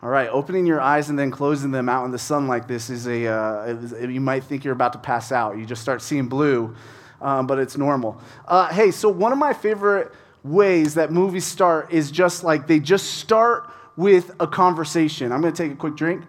All right, opening your eyes and then closing them out in the sun like this is a, uh, you might think you're about to pass out. You just start seeing blue, um, but it's normal. Uh, hey, so one of my favorite ways that movies start is just like they just start with a conversation. I'm going to take a quick drink.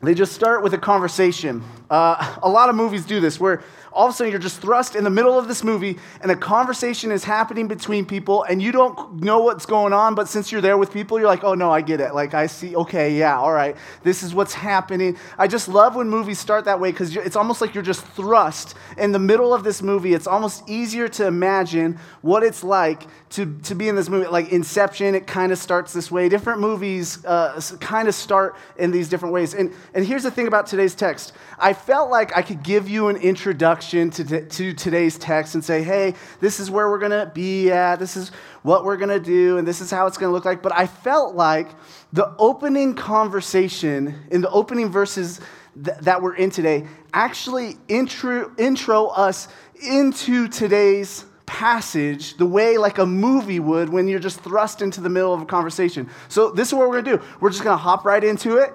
They just start with a conversation. Uh, a lot of movies do this where all of a sudden you're just thrust in the middle of this movie and a conversation is happening between people and you don't know what's going on, but since you're there with people, you're like, oh no, I get it. Like, I see, okay, yeah, all right, this is what's happening. I just love when movies start that way because it's almost like you're just thrust in the middle of this movie. It's almost easier to imagine what it's like to, to be in this movie. Like Inception, it kind of starts this way. Different movies uh, kind of start in these different ways. And, and here's the thing about today's text I felt like I could give you an introduction to, t- to today's text and say, hey, this is where we're going to be at, this is what we're going to do, and this is how it's going to look like. But I felt like the opening conversation in the opening verses th- that we're in today actually intro, intro us into today's passage the way like a movie would when you're just thrust into the middle of a conversation. So this is what we're going to do. We're just going to hop right into it.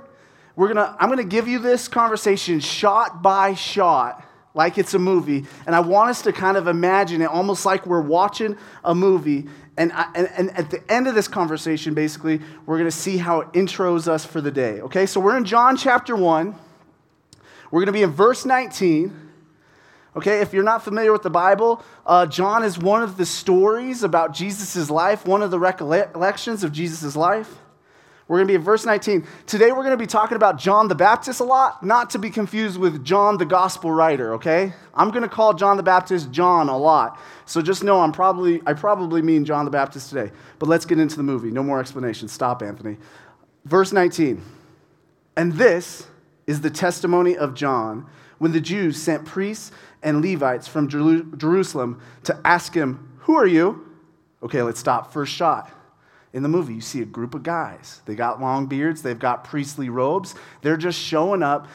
We're going to I'm going to give you this conversation shot by shot like it's a movie and I want us to kind of imagine it almost like we're watching a movie and, I, and, and, at the end of this conversation, basically, we're going to see how it intros us for the day. Okay, so we're in John chapter 1. We're going to be in verse 19. Okay, if you're not familiar with the Bible, uh, John is one of the stories about Jesus' life, one of the recollections of Jesus' life. We're going to be in verse 19. Today we're going to be talking about John the Baptist a lot, not to be confused with John the gospel writer, okay? I'm going to call John the Baptist John a lot. So just know I'm probably I probably mean John the Baptist today. But let's get into the movie. No more explanations. Stop, Anthony. Verse 19. And this is the testimony of John when the Jews sent priests and Levites from Jerusalem to ask him, Who are you? Okay, let's stop. First shot. In the movie, you see a group of guys. They got long beards, they've got priestly robes. They're just showing up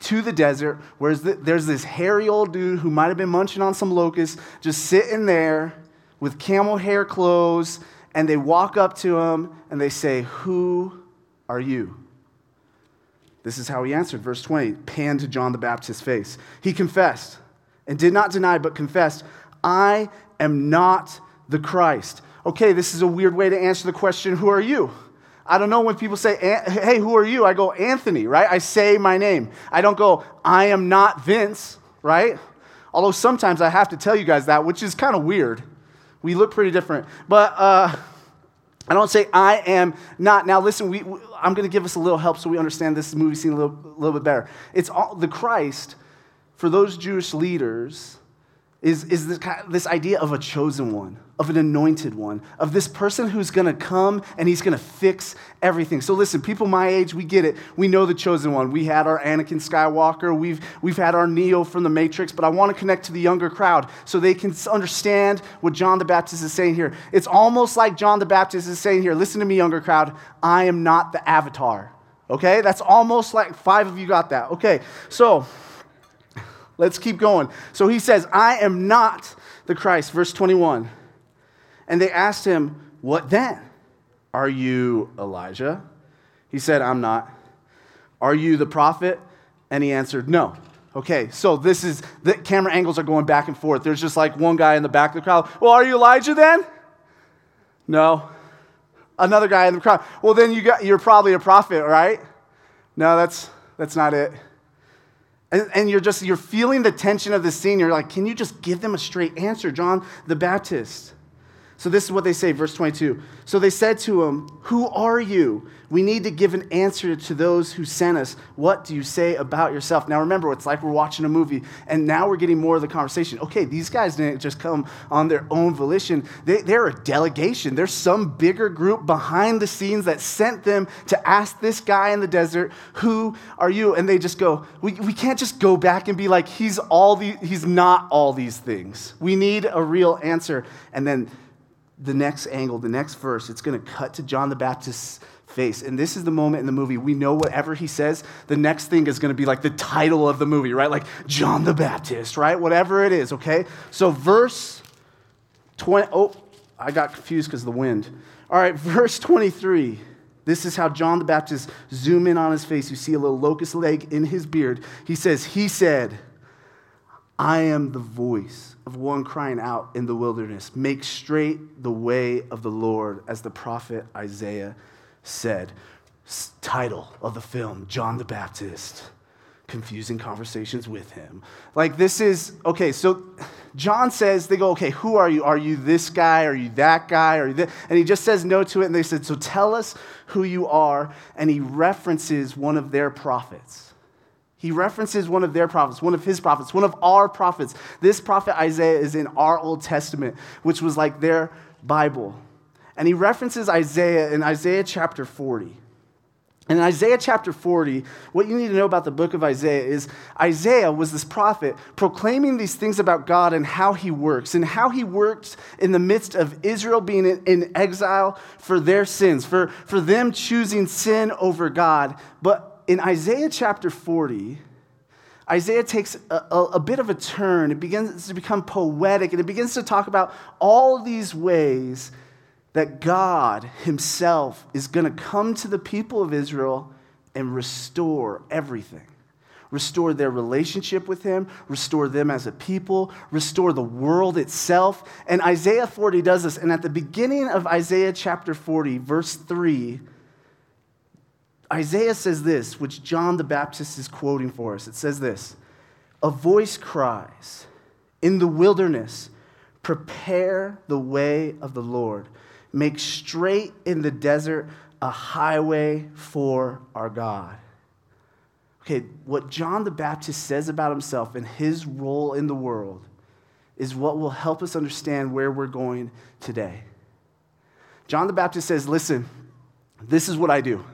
to the desert where there's this hairy old dude who might have been munching on some locusts, just sitting there with camel hair clothes. And they walk up to him and they say, Who are you? This is how he answered. Verse 20, panned to John the Baptist's face. He confessed and did not deny, but confessed, I am not the Christ. Okay, this is a weird way to answer the question, Who are you? I don't know when people say, Hey, who are you? I go, Anthony, right? I say my name. I don't go, I am not Vince, right? Although sometimes I have to tell you guys that, which is kind of weird. We look pretty different. But uh, I don't say I am not. Now, listen, we, I'm going to give us a little help so we understand this movie scene a little, little bit better. It's all, the Christ for those Jewish leaders is, is this, this idea of a chosen one, of an anointed one, of this person who's gonna come and he's gonna fix everything. So listen, people my age, we get it. We know the chosen one. We had our Anakin Skywalker, we've, we've had our Neo from the Matrix, but I wanna connect to the younger crowd so they can understand what John the Baptist is saying here. It's almost like John the Baptist is saying here listen to me, younger crowd, I am not the avatar. Okay? That's almost like five of you got that. Okay, so Let's keep going. So he says, I am not the Christ. Verse 21. And they asked him, What then? Are you Elijah? He said, I'm not. Are you the prophet? And he answered, No. Okay, so this is the camera angles are going back and forth. There's just like one guy in the back of the crowd. Well, are you Elijah then? No. Another guy in the crowd. Well, then you got, you're probably a prophet, right? No, that's, that's not it. And, and, you're just, you're feeling the tension of the scene. You're like, can you just give them a straight answer, John the Baptist? So this is what they say, verse 22. So they said to him, Who are you? We need to give an answer to those who sent us. What do you say about yourself? Now remember, it's like we're watching a movie, and now we're getting more of the conversation. Okay, these guys didn't just come on their own volition, they, they're a delegation. There's some bigger group behind the scenes that sent them to ask this guy in the desert, Who are you? And they just go, We, we can't just go back and be like, He's all the, he's not all these things. We need a real answer. And then the next angle, the next verse, it's going to cut to John the Baptist's face. And this is the moment in the movie we know whatever he says, the next thing is going to be like the title of the movie, right? Like John the Baptist, right? Whatever it is, okay? So, verse 20, oh, I got confused because of the wind. All right, verse 23. This is how John the Baptist zoom in on his face. You see a little locust leg in his beard. He says, He said, I am the voice of one crying out in the wilderness, make straight the way of the Lord, as the prophet Isaiah said. Title of the film John the Baptist confusing conversations with him. Like, this is okay. So, John says, they go, okay, who are you? Are you this guy? Are you that guy? Are you? And he just says no to it. And they said, so tell us who you are. And he references one of their prophets. He references one of their prophets, one of his prophets, one of our prophets. This prophet Isaiah is in our Old Testament, which was like their Bible. And he references Isaiah in Isaiah chapter 40. In Isaiah chapter 40, what you need to know about the book of Isaiah is Isaiah was this prophet proclaiming these things about God and how he works, and how he works in the midst of Israel being in, exile for their sins, for, for them choosing sin over God. But in Isaiah chapter 40, Isaiah takes a, a, a bit of a turn. It begins to become poetic, and it begins to talk about all these ways that God Himself is going to come to the people of Israel and restore everything. Restore their relationship with Him, restore them as a people, restore the world itself. And Isaiah 40 does this. And at the beginning of Isaiah chapter 40, verse 3, Isaiah says this, which John the Baptist is quoting for us. It says this A voice cries, In the wilderness, prepare the way of the Lord Make straight in the desert a highway for our God. Okay, what John the Baptist says about himself and his role in the world is what will help us understand where we're going today. John the Baptist says, Listen, this is what I do.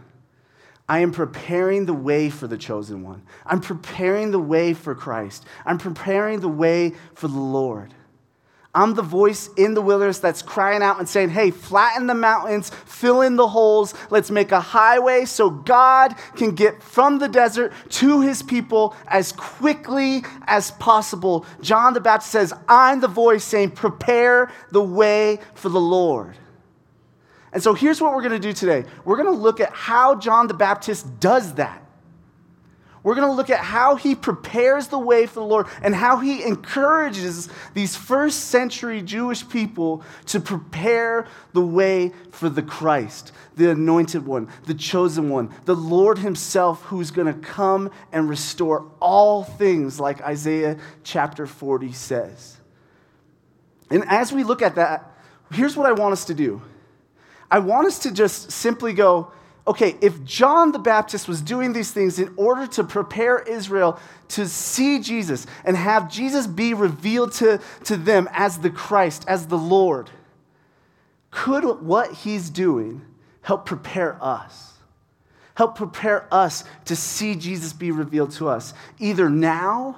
I am preparing the way for the chosen one. I'm preparing the way for Christ. I'm preparing the way for the Lord. I'm the voice in the wilderness that's crying out and saying, hey, flatten the mountains, fill in the holes, let's make a highway so God can get from the desert to his people as quickly as possible. John the Baptist says, I'm the voice saying, prepare the way for the Lord. And so here's what we're going to do today we're going to look at how John the Baptist does that. We're going to look at how he prepares the way for the Lord and how he encourages these first century Jewish people to prepare the way for the Christ, the anointed one, the chosen one, the Lord himself who's going to come and restore all things, like Isaiah chapter 40 says. And as we look at that, here's what I want us to do I want us to just simply go, okay, if John the Baptist was doing these things in order to prepare Israel to see Jesus and have Jesus be revealed to, to them as the Christ, as the Lord, could what he's doing help prepare us? Help prepare us to see Jesus be revealed to us, either now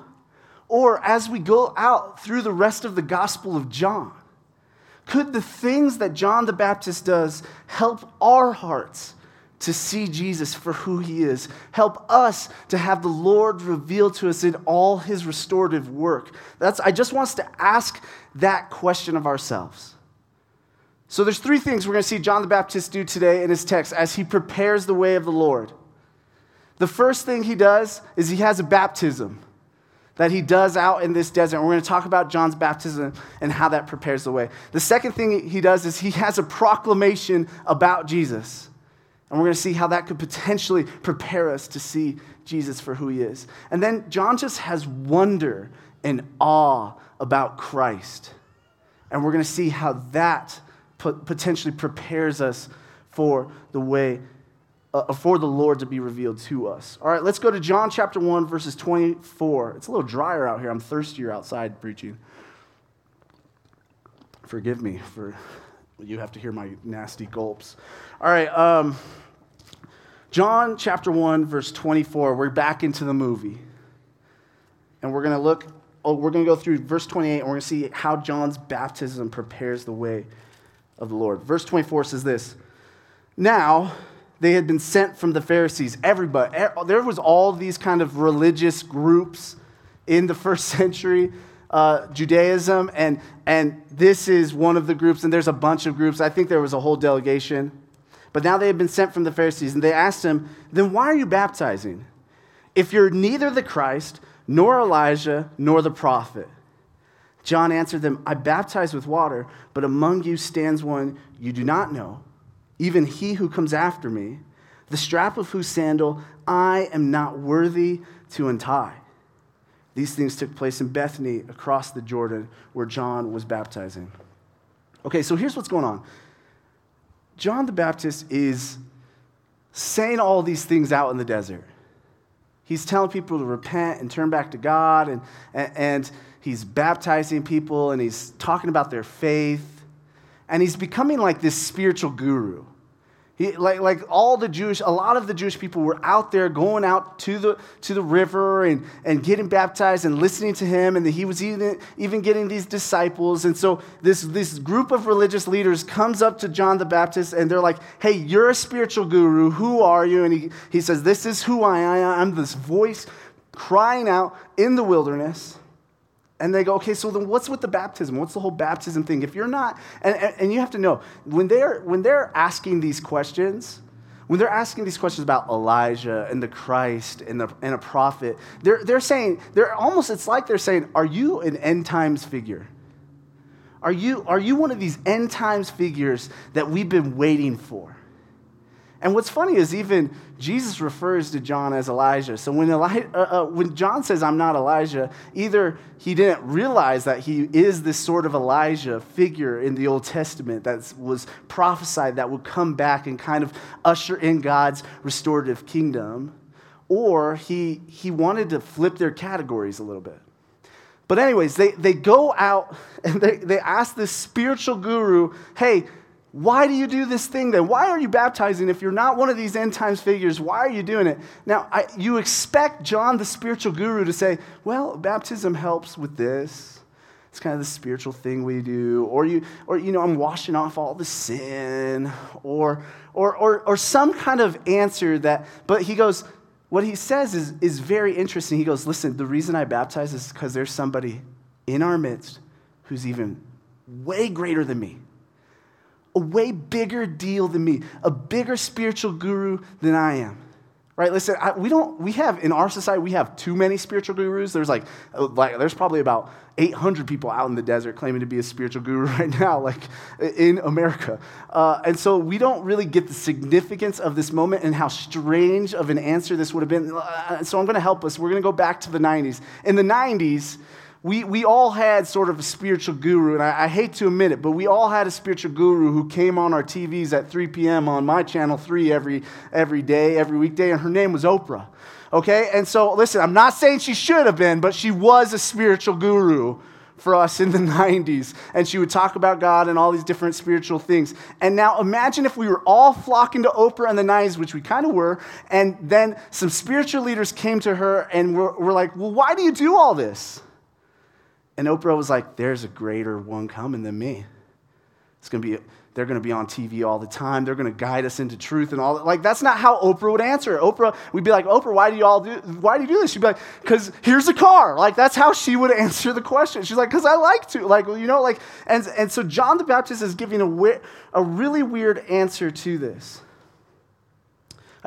or as we go out through the rest of the Gospel of John. Could the things that John the Baptist does help our hearts to see Jesus for who he is. Help us to have the Lord revealed to us in all his restorative work. That's, I just want us to ask that question of ourselves. So there's three things we're going to see John the Baptist do today in his text as he prepares the way of the Lord. The first thing he does is he has a baptism that he does out in this desert. we're going to talk about John's baptism and how that prepares the way. The second thing he does is he has a proclamation about Jesus. And we're going to see how that could potentially prepare us to see Jesus for who he is. And then John just has wonder and awe about Christ. And we're going to see how that potentially prepares us for the way, uh, for the Lord to be revealed to us. All right, let's go to John chapter 1, verses 24. It's a little drier out here. I'm thirstier outside preaching. Forgive me for you have to hear my nasty gulps. All right, um, John chapter 1, verse 24. We're back into the movie. And we're going to look, oh, we're going to go through verse 28, and we're going to see how John's baptism prepares the way of the Lord. Verse 24 says this Now, they had been sent from the Pharisees. Everybody, there was all these kind of religious groups in the first century uh, Judaism, and, and this is one of the groups, and there's a bunch of groups. I think there was a whole delegation. But now they had been sent from the Pharisees, and they asked him, Then why are you baptizing? If you're neither the Christ, nor Elijah, nor the prophet. John answered them, I baptize with water, but among you stands one you do not know, even he who comes after me, the strap of whose sandal I am not worthy to untie. These things took place in Bethany across the Jordan where John was baptizing. Okay, so here's what's going on John the Baptist is saying all these things out in the desert. He's telling people to repent and turn back to God, and, and he's baptizing people, and he's talking about their faith, and he's becoming like this spiritual guru. He, like, like all the Jewish, a lot of the Jewish people were out there going out to the, to the river and, and getting baptized and listening to him. And he was even, even getting these disciples. And so this, this group of religious leaders comes up to John the Baptist and they're like, hey, you're a spiritual guru. Who are you? And he, he says, this is who I am. I'm this voice crying out in the wilderness. And they go, okay, so then what's with the baptism? What's the whole baptism thing? If you're not, and, and you have to know, when they're, when they're asking these questions, when they're asking these questions about Elijah and the Christ and, the, and a prophet, they're, they're saying, they're almost, it's like they're saying, are you an end times figure? Are you, are you one of these end times figures that we've been waiting for? And what's funny is even Jesus refers to John as Elijah. So when, Eli- uh, uh, when John says, I'm not Elijah, either he didn't realize that he is this sort of Elijah figure in the Old Testament that was prophesied that would come back and kind of usher in God's restorative kingdom, or he, he wanted to flip their categories a little bit. But, anyways, they, they go out and they, they ask this spiritual guru, hey, why do you do this thing then? Why are you baptizing if you're not one of these end times figures? Why are you doing it? Now, I, you expect John, the spiritual guru, to say, well, baptism helps with this. It's kind of the spiritual thing we do. Or, you, or you know, I'm washing off all the sin. Or, or, or, or some kind of answer that, but he goes, what he says is, is very interesting. He goes, listen, the reason I baptize is because there's somebody in our midst who's even way greater than me a way bigger deal than me, a bigger spiritual guru than I am. Right? Listen, I, we don't, we have, in our society, we have too many spiritual gurus. There's like, like, there's probably about 800 people out in the desert claiming to be a spiritual guru right now, like in America. Uh, and so we don't really get the significance of this moment and how strange of an answer this would have been. Uh, so I'm going to help us. We're going to go back to the 90s. In the 90s, we, we all had sort of a spiritual guru, and I, I, hate to admit it, but we all had a spiritual guru who came on our TVs at 3 p.m. on my channel 3 every, every day, every weekday, and her name was Oprah. Okay? And so, listen, I'm not saying she should have been, but she was a spiritual guru for us in the 90s. And she would talk about God and all these different spiritual things. And now imagine if we were all flocking to Oprah in the 90s, which we kind of were, and then some spiritual leaders came to her and were, were like, Well, why do you do all this? And Oprah was like, There's a greater one coming than me. It's going to be, they're going to be on TV all the time. They're going to guide us into truth and all that. Like, that's not how Oprah would answer it. Oprah, we'd be like, Oprah, why do you all do, why do you do this? She'd be like, because here's a car. Like, that's how she would answer the question. She's like, because I like to. Like, you know, like, and, and so John the Baptist is giving a, a really weird answer to this.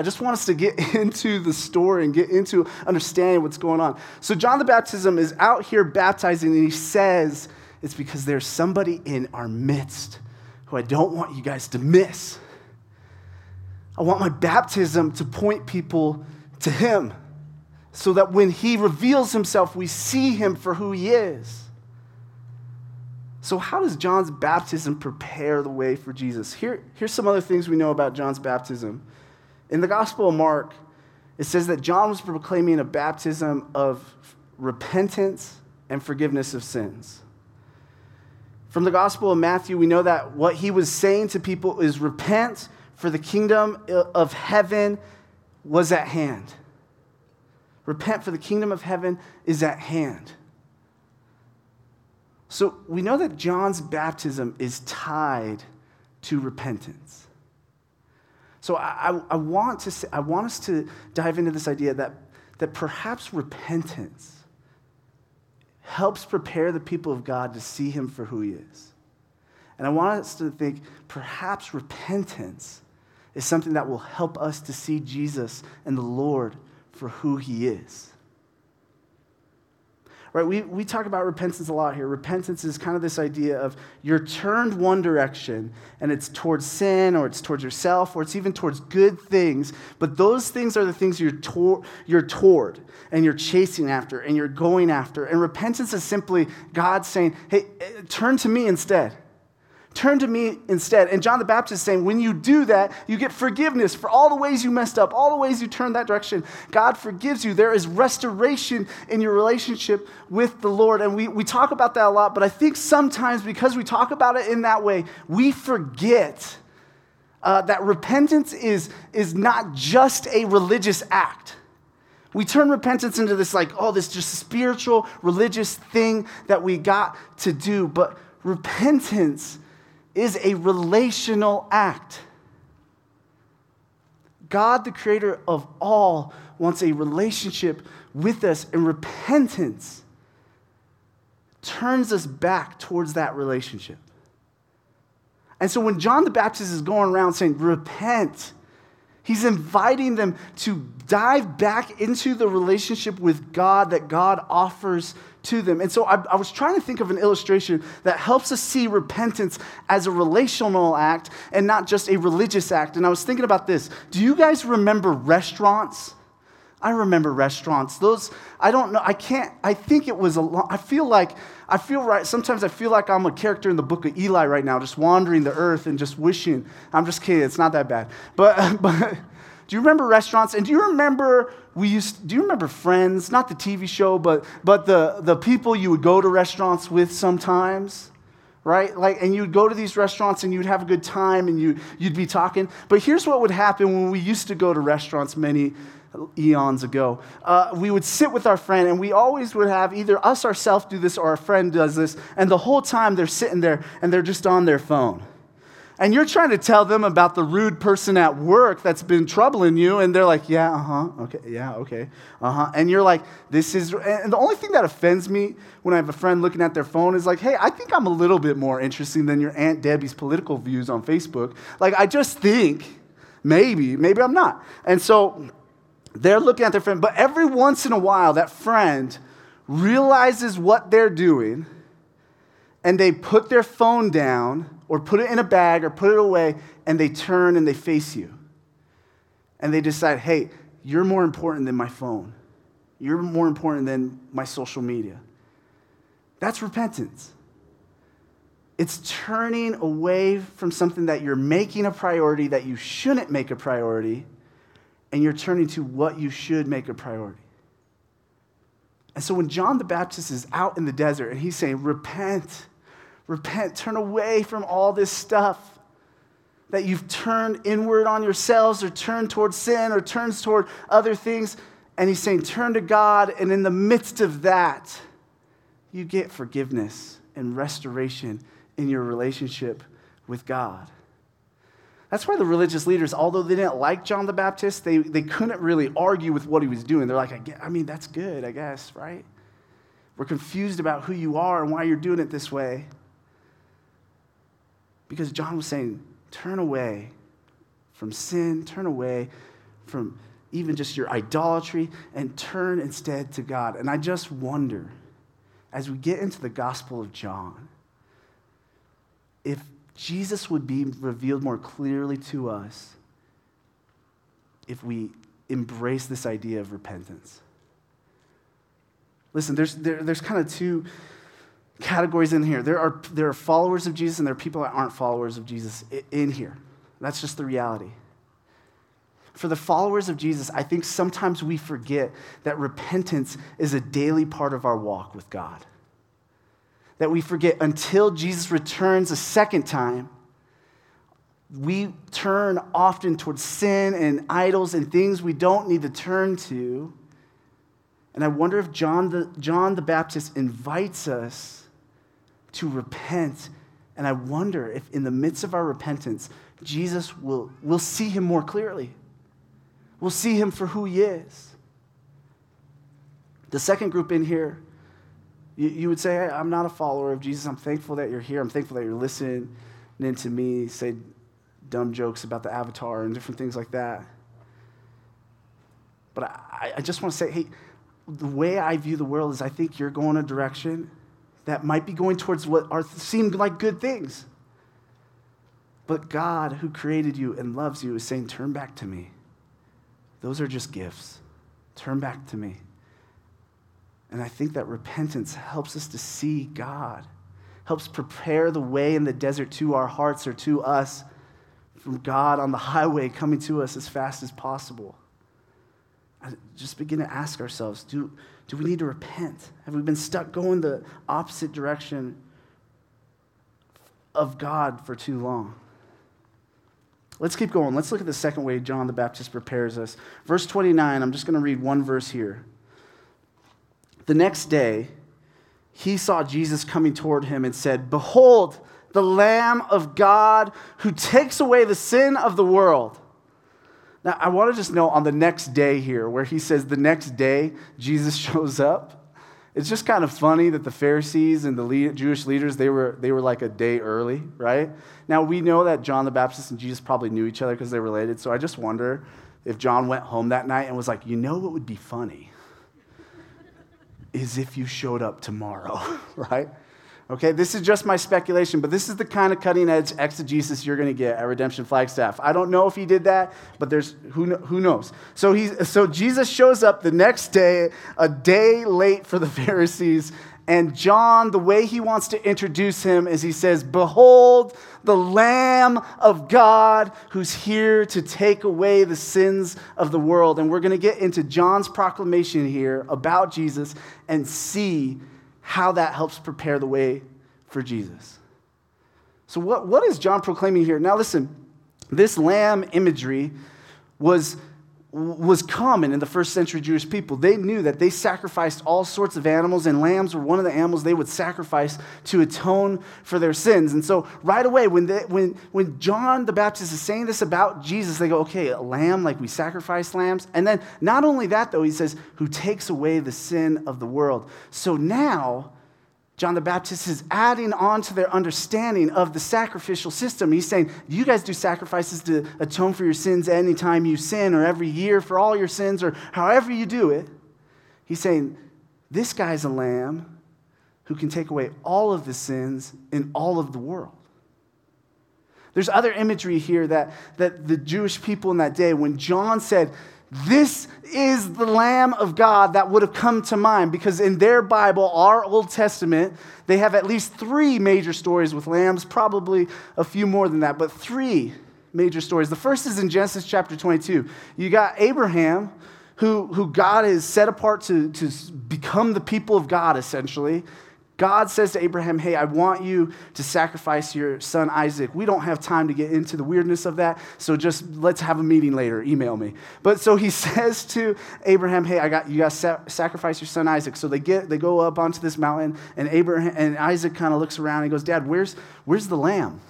I just want us to get into the story and get into understanding what's going on. So, John the Baptism is out here baptizing, and he says it's because there's somebody in our midst who I don't want you guys to miss. I want my baptism to point people to him so that when he reveals himself, we see him for who he is. So, how does John's baptism prepare the way for Jesus? Here, here's some other things we know about John's baptism. In the Gospel of Mark, it says that John was proclaiming a baptism of repentance and forgiveness of sins. From the Gospel of Matthew, we know that what he was saying to people is repent, for the kingdom of heaven was at hand. Repent, for the kingdom of heaven is at hand. So we know that John's baptism is tied to repentance. So I, I, want to say, I want us to dive into this idea that, that perhaps repentance helps prepare the people of God to see him for who he is. And I want us to think perhaps repentance is something that will help us to see Jesus and the Lord for who he is. Right? We, we talk about repentance a lot here. Repentance is kind of this idea of you're turned one direction and it's towards sin or it's towards yourself or it's even towards good things, but those things are the things you're, tor- you're toward and you're chasing after and you're going after. And repentance is simply God saying, hey, eh, turn to me instead. Turn to me instead. And John the Baptist is saying, when you do that, you get forgiveness for all the ways you messed up, all the ways you turned that direction. God forgives you. There is restoration in your relationship with the Lord. And we, we talk about that a lot, but I think sometimes because we talk about it in that way, we forget uh, that repentance is, is not just a religious act. We turn repentance into this, like, oh, this just spiritual, religious thing that we got to do. But repentance is a relational act. God, the creator of all, wants a relationship with us, and repentance turns us back towards that relationship. And so when John the Baptist is going around saying, Repent, he's inviting them to dive back into the relationship with God that God offers to them. And so I, I, was trying to think of an illustration that helps us see repentance as a relational act and not just a religious act. And I was thinking about this. Do you guys remember restaurants? I remember restaurants. Those, I don't know, I can't, I think it was a long, I feel like, I feel right, sometimes I feel like I'm a character in the book of Eli right now, just wandering the earth and just wishing. I'm just kidding, it's not that bad. But, but do you remember restaurants? And do you remember we used do you remember Friends? Not the TV show, but but the, the people you would go to restaurants with sometimes? Right? Like, and you'd go to these restaurants and you'd have a good time and you, you'd be talking. But here's what would happen when we used to go to restaurants many eons ago. Uh, we would sit with our friend, and we always would have either us ourselves do this or our friend does this, and the whole time they're sitting there and they're just on their phone and you're trying to tell them about the rude person at work that's been troubling you, and they're like, yeah, uh huh, okay, yeah, okay, uh huh. And you're like, this is, and the only thing that offends me when I have a friend looking at their phone is like, hey, I think I'm a little bit more interesting than your Aunt Debbie's political views on Facebook. Like, I just think, maybe, maybe I'm not. And so they're looking at their friend, but every once in a while, that friend realizes what they're doing and they put their phone down or put it in a bag or put it away, and they turn and they face you. And they decide, hey, you're more important than my phone. You're more important than my social media. That's repentance. It's turning away from something that you're making a priority that you shouldn't make a priority, and you're turning to what you should make a priority. And so when John the Baptist is out in the desert and he's saying, Repent, Repent, turn away from all this stuff that you've turned inward on yourselves or turned towards sin or turns toward other things. And he's saying, turn to God. And in the midst of that, you get forgiveness and restoration in your relationship with God. That's why the religious leaders, although they didn't like John the Baptist, they, they couldn't really argue with what he was doing. They're like, I, get, I mean, that's good, I guess, right? We're confused about who you are and why you're doing it this way. Because John was saying, turn away from sin, turn away from even just your idolatry, and turn instead to God. And I just wonder, as we get into the Gospel of John, if Jesus would be revealed more clearly to us if we embrace this idea of repentance. Listen, there's, there, there's kind of two categories in here. There are, there are followers of Jesus and there are people that aren't followers of Jesus in here. That's just the reality. For the followers of Jesus, I think sometimes we forget that repentance is a daily part of our walk with God. That we forget until Jesus returns a second time, we turn often towards sin and idols and things we don't need to turn to. And I wonder if John the, John the Baptist invites us to repent. And I wonder if in the midst of our repentance, Jesus will will see him more clearly. We'll see him for who he is. The second group in here, you, you would say, hey, I'm not a follower of Jesus. I'm thankful that you're here. I'm thankful that you're listening to me say, dumb jokes about the avatar and different things like that. But I, I just want to say, hey, the way I view the world is I think you're going a direction that might be going towards what are, seem like good things. But God, who created you and loves you, is saying, Turn back to me. Those are just gifts. Turn back to me. And I think that repentance helps us to see God, helps prepare the way in the desert to our hearts or to us from God on the highway coming to us as fast as possible. Just begin to ask ourselves do, do we need to repent? Have we been stuck going the opposite direction of God for too long? Let's keep going. Let's look at the second way John the Baptist prepares us. Verse 29, I'm just going to read one verse here. The next day, he saw Jesus coming toward him and said, Behold, the Lamb of God who takes away the sin of the world. Now, I want to just know on the next day here, where he says the next day Jesus shows up. It's just kind of funny that the Pharisees and the Jewish leaders, they were, they were like a day early, right? Now, we know that John the Baptist and Jesus probably knew each other because they're related. So I just wonder if John went home that night and was like, you know what would be funny? Is if you showed up tomorrow, right? Okay, this is just my speculation, but this is the kind of cutting edge exegesis you're going to get at Redemption Flagstaff. I don't know if he did that, but there's who, who knows. So, he, so Jesus shows up the next day, a day late for the Pharisees, and John, the way he wants to introduce him is he says, Behold, the Lamb of God who's here to take away the sins of the world. And we're going to get into John's proclamation here about Jesus and see how that helps prepare the way for Jesus. So, what, what is John proclaiming here? Now, listen, this lamb imagery was was common in the first century Jewish people. They knew that they sacrificed all sorts of animals, and lambs were one of the animals they would sacrifice to atone for their sins. And so, right away, when, they, when, when John the Baptist is saying this about Jesus, they go, okay, a lamb, like we sacrifice lambs. And then, not only that, though, he says, who takes away the sin of the world. So now, John the Baptist is adding on to their understanding of the sacrificial system. He's saying, You guys do sacrifices to atone for your sins anytime you sin, or every year for all your sins, or however you do it. He's saying, This guy's a lamb who can take away all of the sins in all of the world. There's other imagery here that, that the Jewish people in that day, when John said, this is the Lamb of God that would have come to mind because in their Bible, our Old Testament, they have at least three major stories with lambs, probably a few more than that, but three major stories. The first is in Genesis chapter 22. You got Abraham, who, who God has set apart to, to become the people of God, essentially. God says to Abraham, Hey, I want you to sacrifice your son Isaac. We don't have time to get into the weirdness of that, so just let's have a meeting later. Email me. But so he says to Abraham, Hey, I got you got to sa- sacrifice your son Isaac. So they get they go up onto this mountain, and Abraham and Isaac kind of looks around and goes, Dad, where's where's the lamb?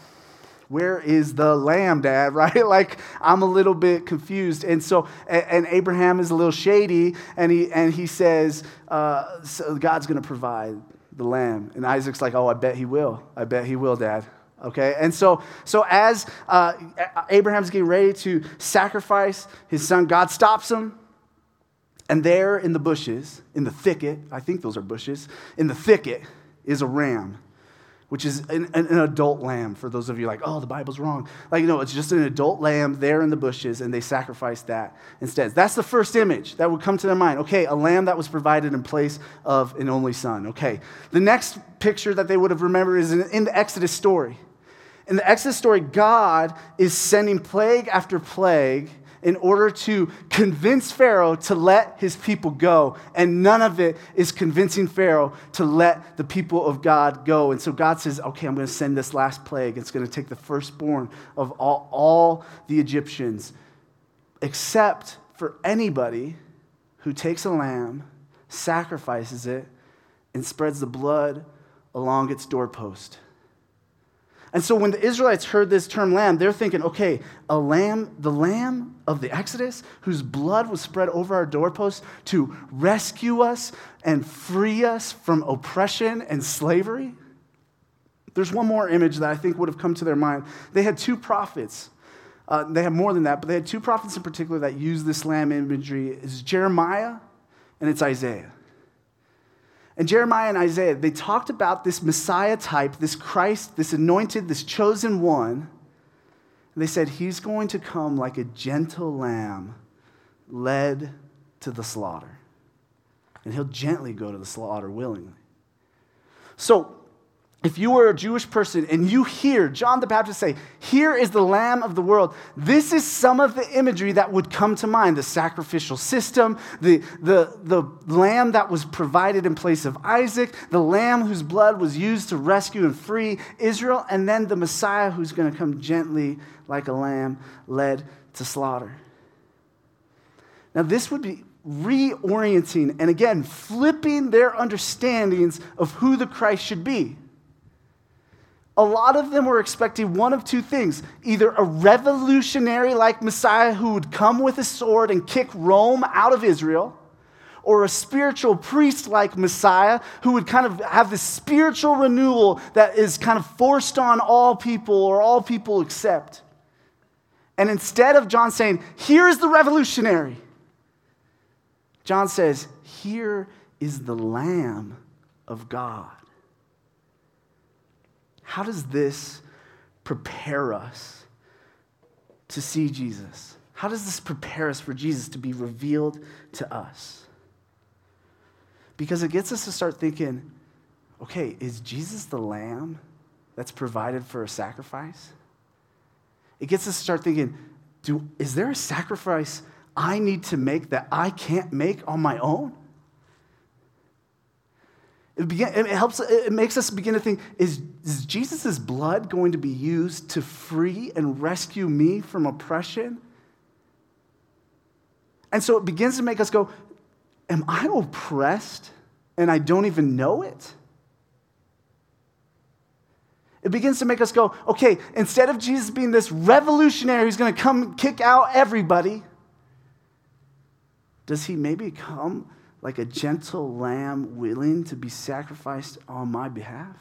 where is the lamb, Dad? Right? Like I'm a little bit confused, and so and, and Abraham is a little shady, and he and he says, uh, so God's going to provide the lamb. And Isaac's like, oh, I bet he will. I bet he will, Dad. Okay, and so so as uh, Abraham's getting ready to sacrifice his son, God stops him, and there in the bushes, in the thicket, I think those are bushes, in the thicket is a ram which is an, an, adult lamb for those of you like, oh, the Bible's wrong. Like, no, it's just an adult lamb there in the bushes, and they sacrificed that instead. That's the first image that would come to their mind. Okay, a lamb that was provided in place of an only son. Okay. The next picture that they would have remembered is in, in the Exodus story. In the Exodus story, God is sending plague after plague in order to convince Pharaoh to let his people go. And none of it is convincing Pharaoh to let the people of God go. And so God says, okay, I'm going to send this last plague. It's going to take the firstborn of all, all the Egyptians, except for anybody who takes a lamb, sacrifices it, and spreads the blood along its doorpost. And so when the Israelites heard this term lamb, they're thinking, okay, a lamb, the lamb of the Exodus, whose blood was spread over our doorposts to rescue us and free us from oppression and slavery. There's one more image that I think would have come to their mind. They had two prophets Uh, they have more than that, but they had two prophets in particular that use this lamb imagery. It's Jeremiah and it's Isaiah. And Jeremiah and Isaiah, they talked about this Messiah type, this Christ, this anointed, this chosen one. And they said, He's going to come like a gentle lamb led to the slaughter. And he'll gently go to the slaughter willingly. So, if you were a Jewish person and you hear John the Baptist say, Here is the Lamb of the world, this is some of the imagery that would come to mind the sacrificial system, the, the, the lamb that was provided in place of Isaac, the lamb whose blood was used to rescue and free Israel, and then the Messiah who's going to come gently like a lamb led to slaughter. Now, this would be reorienting and again flipping their understandings of who the Christ should be a lot of them were expecting one of two things either a revolutionary like Messiah who would come with a sword and kick Rome out of Israel, or a spiritual priest like Messiah who would kind of have this spiritual renewal that is kind of forced on all people or all people accept. And instead of John saying, Here is the revolutionary, John says, Here is the Lamb of God. How does this prepare us to see Jesus? How does this prepare us for Jesus to be revealed to us? Because it gets us to start thinking okay, is Jesus the lamb that's provided for a sacrifice? It gets us to start thinking do, is there a sacrifice I need to make that I can't make on my own? It, begin, it helps, it makes us begin to think is, is Jesus' blood going to be used to free and rescue me from oppression? And so it begins to make us go, Am I oppressed and I don't even know it? It begins to make us go, okay, instead of Jesus being this revolutionary who's going to come kick out everybody, does he maybe come like a gentle lamb willing to be sacrificed on my behalf?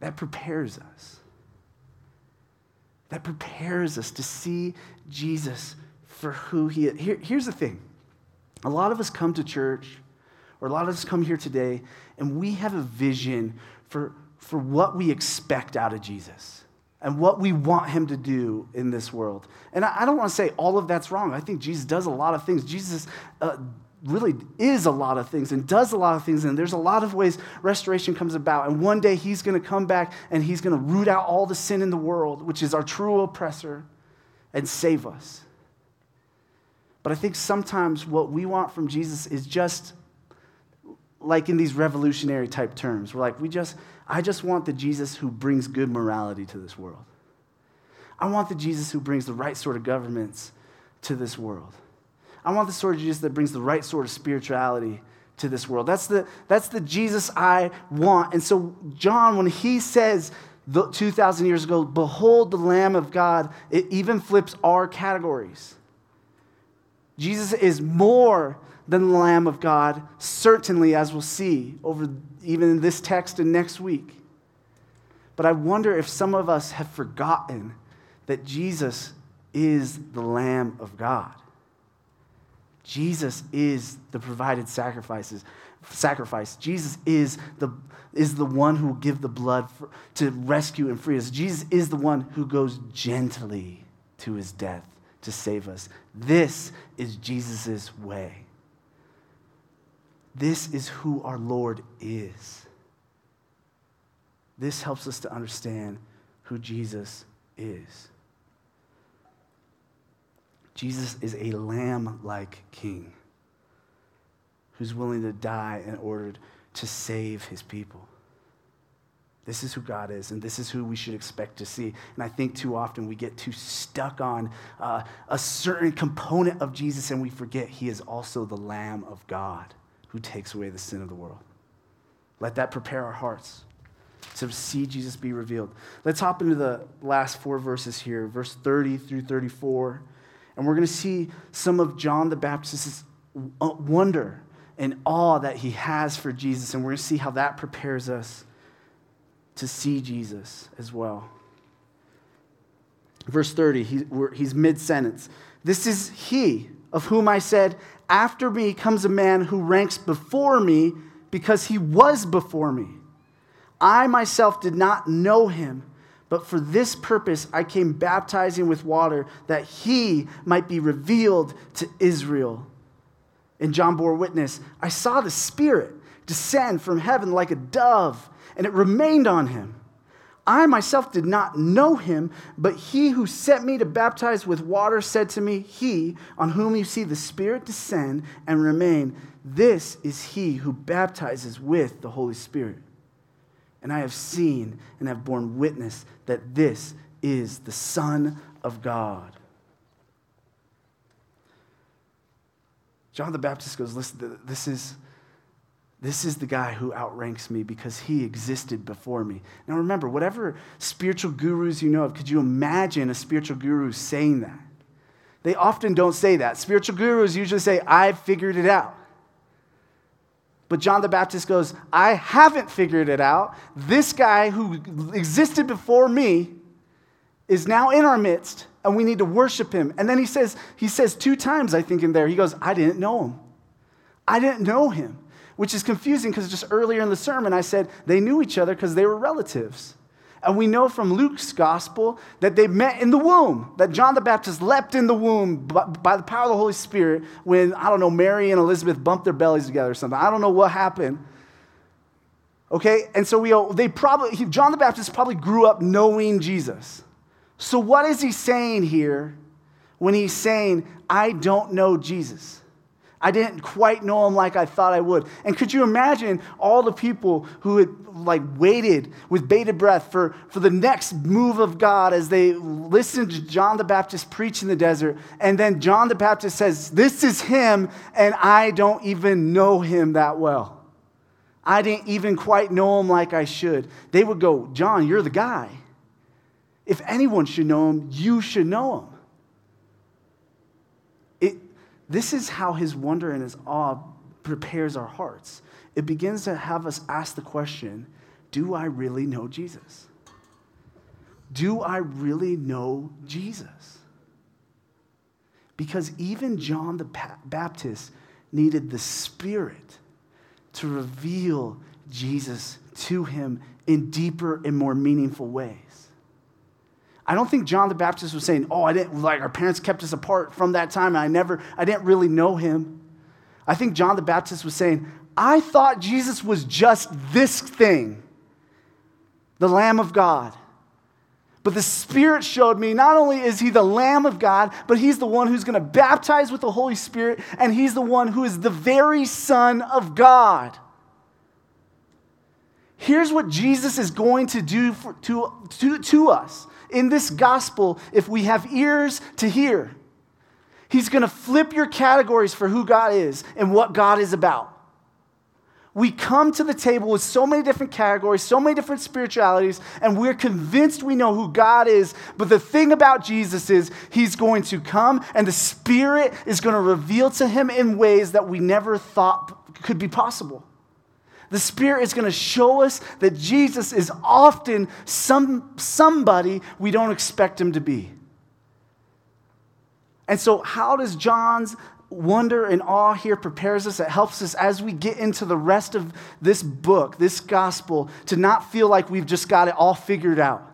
That prepares us. That prepares us to see Jesus for who he is. Here, here's the thing a lot of us come to church, or a lot of us come here today, and we have a vision for, for what we expect out of Jesus and what we want him to do in this world. And I, don't want to say all of that's wrong. I think Jesus does a lot of things. Jesus uh, really is a lot of things and does a lot of things, and there's a lot of ways restoration comes about. And one day he's going to come back and he's going to root out all the sin in the world, which is our true oppressor, and save us. But I think sometimes what we want from Jesus is just like in these revolutionary type terms. We're like, we just, I just want the Jesus who brings good morality to this world. I want the Jesus who brings the right sort of governments to this world. I want the sort of Jesus that brings the right sort of spirituality to this world. That's the, that's the Jesus I want. And so, John, when he says 2,000 years ago, Behold the Lamb of God, it even flips our categories. Jesus is more than the Lamb of God, certainly, as we'll see over even in this text and next week. But I wonder if some of us have forgotten that Jesus is the Lamb of God. Jesus is the provided sacrifices, sacrifice. Jesus is the, is the one who will give the blood for, to rescue and free us. Jesus is the one who goes gently to his death to save us. This is Jesus' way. This is who our Lord is. This helps us to understand who Jesus is. Jesus is a lamb like king who's willing to die in order to save his people. This is who God is, and this is who we should expect to see. And I think too often we get too stuck on uh, a certain component of Jesus and we forget he is also the Lamb of God who takes away the sin of the world. Let that prepare our hearts to see Jesus be revealed. Let's hop into the last four verses here, verse 30 through 34. And we're going to see some of John the Baptist's uh, wonder and awe that he has for Jesus. And we're going to see how that prepares us to see Jesus as well. Verse 30, he, he's mid sentence. This is he of whom I said, After me comes a man who ranks before me because he was before me. I myself did not know him, but for this purpose I came baptizing with water that he might be revealed to Israel. And John bore witness I saw the Spirit descend from heaven like a dove, and it remained on him. I myself did not know him, but he who sent me to baptize with water said to me, He on whom you see the Spirit descend and remain, this is he who baptizes with the Holy Spirit. And I have seen and have borne witness that this is the Son of God. John the Baptist goes, Listen, this is this is the guy who outranks me because he existed before me. Now remember, whatever spiritual gurus you know of, could you imagine a spiritual guru saying that? They often don't say that. Spiritual gurus usually say, I've figured it out. But John the Baptist goes, I haven't figured it out. This guy who existed before me is now in our midst, and we need to worship him. And then he says, he says two times, I think, in there, he goes, I didn't know him. I didn't know him which is confusing because just earlier in the sermon I said they knew each other because they were relatives. And we know from Luke's gospel that they met in the womb, that John the Baptist leapt in the womb by the power of the Holy Spirit when, I don't know, Mary and Elizabeth bumped their bellies together or something. I don't know what happened. Okay? And so we, they probably, John the Baptist probably grew up knowing Jesus. So what is he saying here when he's saying, I don't know Jesus? I didn't quite know him like I thought I would. And could you imagine all the people who had like waited with bated breath for, for the next move of God as they listened to John the Baptist preach in the desert. And then John the Baptist says, This is him, and I don't even know him that well. I didn't even quite know him like I should. They would go, John, you're the guy. If anyone should know him, you should know him. This is how his wonder and his awe prepares our hearts. It begins to have us ask the question Do I really know Jesus? Do I really know Jesus? Because even John the Baptist needed the Spirit to reveal Jesus to him in deeper and more meaningful ways. I don't think John the Baptist was saying, Oh, I didn't, like, our parents kept us apart from that time, and I never, I didn't really know him. I think John the Baptist was saying, I thought Jesus was just this thing, the Lamb of God. But the Spirit showed me not only is he the Lamb of God, but he's the one who's going to baptize with the Holy Spirit, and he's the one who is the very Son of God. Here's what Jesus is going to do for, to, to, to us in this gospel if we have ears to hear. He's going to flip your categories for who God is and what God is about. We come to the table with so many different categories, so many different spiritualities, and we're convinced we know who God is. But the thing about Jesus is, He's going to come and the Spirit is going to reveal to Him in ways that we never thought could be possible. The Spirit is going to show us that Jesus is often some, somebody we don't expect him to be. And so, how does John's wonder and awe here prepares us? It helps us as we get into the rest of this book, this gospel, to not feel like we've just got it all figured out.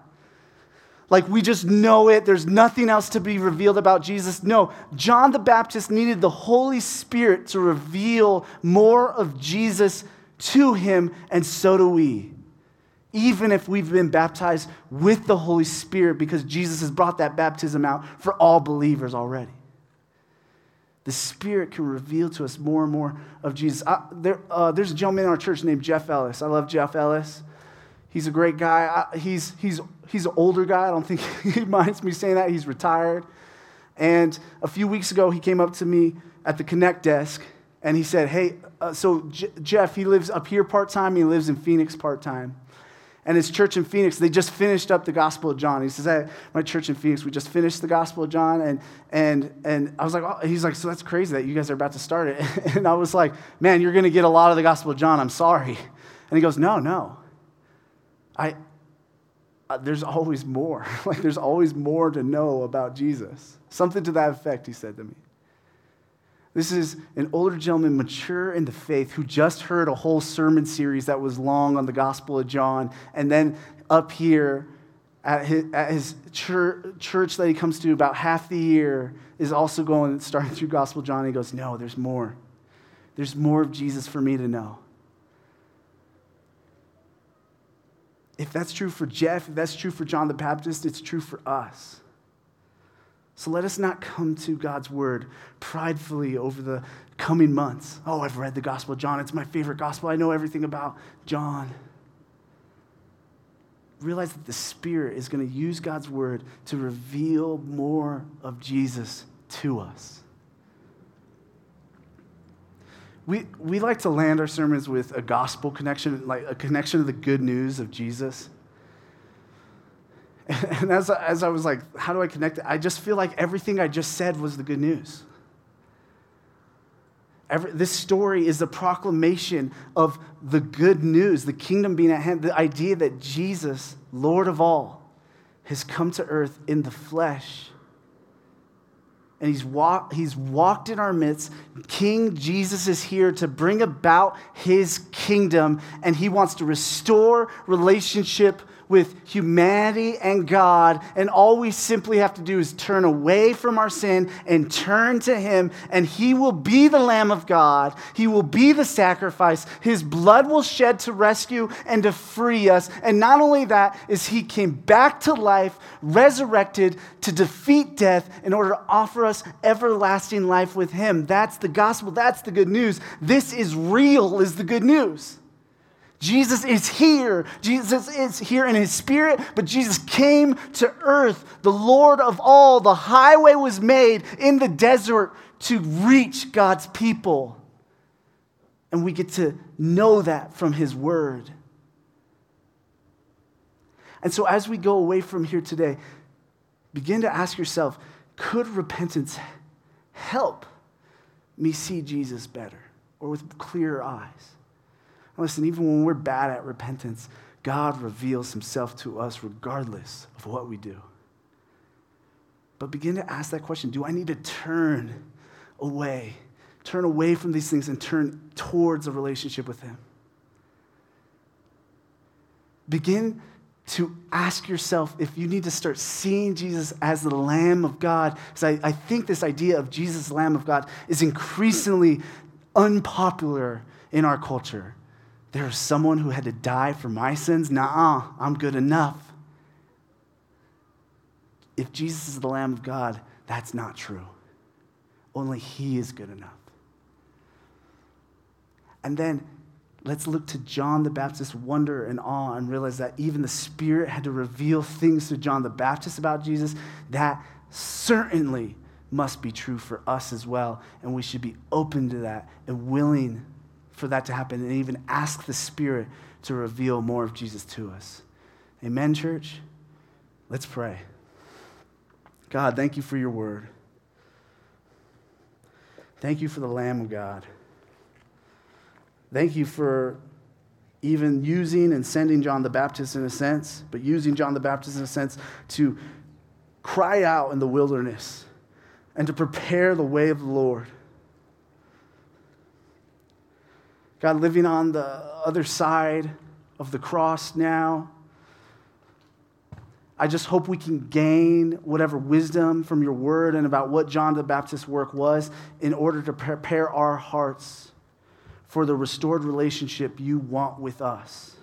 Like we just know it, there's nothing else to be revealed about Jesus. No, John the Baptist needed the Holy Spirit to reveal more of Jesus to him, and so do we. Even if we've been baptized with the Holy Spirit, because Jesus has brought that baptism out for all believers already. The Spirit can reveal to us more and more of Jesus. I, there, uh, there's a gentleman in our church named Jeff Ellis. I love Jeff Ellis. He's a great guy. I, he's, he's, he's an older guy. I don't think he minds me saying that. He's retired. And a few weeks ago, he came up to me at the Connect desk and he said, Hey, uh, so J- Jeff, he lives up here part time, he lives in Phoenix part time. And his church in Phoenix, they just finished up the Gospel of John. He says, Hey, my church in Phoenix, we just finished the Gospel of John. And, and, and I was like, oh. He's like, So that's crazy that you guys are about to start it. And I was like, Man, you're going to get a lot of the Gospel of John. I'm sorry. And he goes, No, no. I, uh, there's always more. like, there's always more to know about Jesus. Something to that effect, he said to me. This is an older gentleman, mature in the faith, who just heard a whole sermon series that was long on the Gospel of John. And then up here at his, at his church, church that he comes to about half the year is also going, starting through Gospel John. he goes, No, there's more. There's more of Jesus for me to know. If that's true for Jeff, if that's true for John the Baptist, it's true for us. So let us not come to God's word pridefully over the coming months. Oh, I've read the Gospel of John. It's my favorite gospel. I know everything about John. Realize that the Spirit is going to use God's word to reveal more of Jesus to us. We, we like to land our sermons with a gospel connection, like a connection to the good news of Jesus. And as, as I was like, how do I connect it? I just feel like everything I just said was the good news. Every, this story is a proclamation of the good news, the kingdom being at hand, the idea that Jesus, Lord of all, has come to earth in the flesh and he's, walk, he's walked in our midst. King Jesus is here to bring about his kingdom, and he wants to restore relationship with humanity and God, and all we simply have to do is turn away from our sin and turn to Him, and He will be the Lamb of God. He will be the sacrifice. His blood will shed to rescue and to free us. And not only that, is He came back to life, resurrected to defeat death in order to offer us everlasting life with Him. That's the gospel. That's the good news. This is real, is the good news. Jesus is here. Jesus is here in his spirit, but Jesus came to earth. The Lord of all, the highway was made in the desert to reach God's people. And we get to know that from his word. And so, as we go away from here today, begin to ask yourself could repentance help me see Jesus better or with clearer eyes? Listen, even when we're bad at repentance, God reveals himself to us regardless of what we do. But begin to ask that question Do I need to turn away? Turn away from these things and turn towards a relationship with him. Begin to ask yourself if you need to start seeing Jesus as the Lamb of God. Because I, I think this idea of Jesus, Lamb of God, is increasingly unpopular in our culture. There's someone who had to die for my sins? Nah, I'm good enough. If Jesus is the Lamb of God, that's not true. Only He is good enough. And then let's look to John the Baptist's wonder and awe and realize that even the Spirit had to reveal things to John the Baptist about Jesus that certainly must be true for us as well. And we should be open to that and willing for that to happen and even ask the Spirit to reveal more of Jesus to us. Amen, church? Let's pray. God, thank you for your word. Thank you for the Lamb of God. Thank you for even using and sending John the Baptist in a sense, but using John the Baptist in a sense to cry out in the wilderness and to prepare the way of the Lord. God, living on the other side of the cross now, I just hope we can gain whatever wisdom from your word and about what John the Baptist's work was in order to prepare our hearts for the restored relationship you want with us.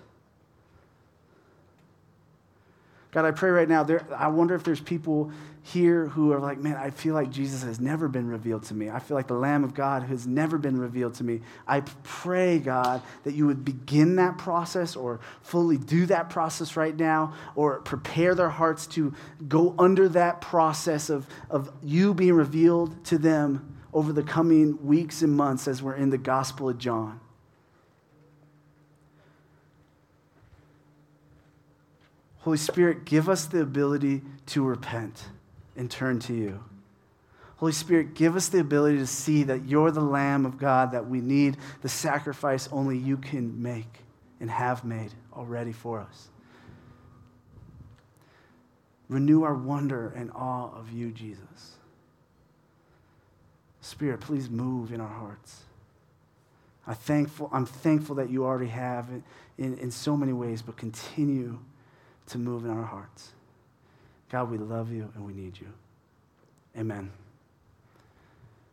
God, I pray right now, there, I wonder if there's people here who are like, man, I feel like Jesus has never been revealed to me. I feel like the Lamb of God has never been revealed to me. I pray, God, that you would begin that process or fully do that process right now or prepare their hearts to go under that process of, of you being revealed to them over the coming weeks and months as we're in the Gospel of John. Holy Spirit, give us the ability to repent and turn to you. Holy Spirit, give us the ability to see that you're the Lamb of God that we need, the sacrifice only you can make and have made already for us. Renew our wonder and awe of you, Jesus. Spirit, please move in our hearts. I thankful, I'm thankful that you already have in, in, in so many ways, but continue to move in our hearts. God, we love you and we need you. Amen.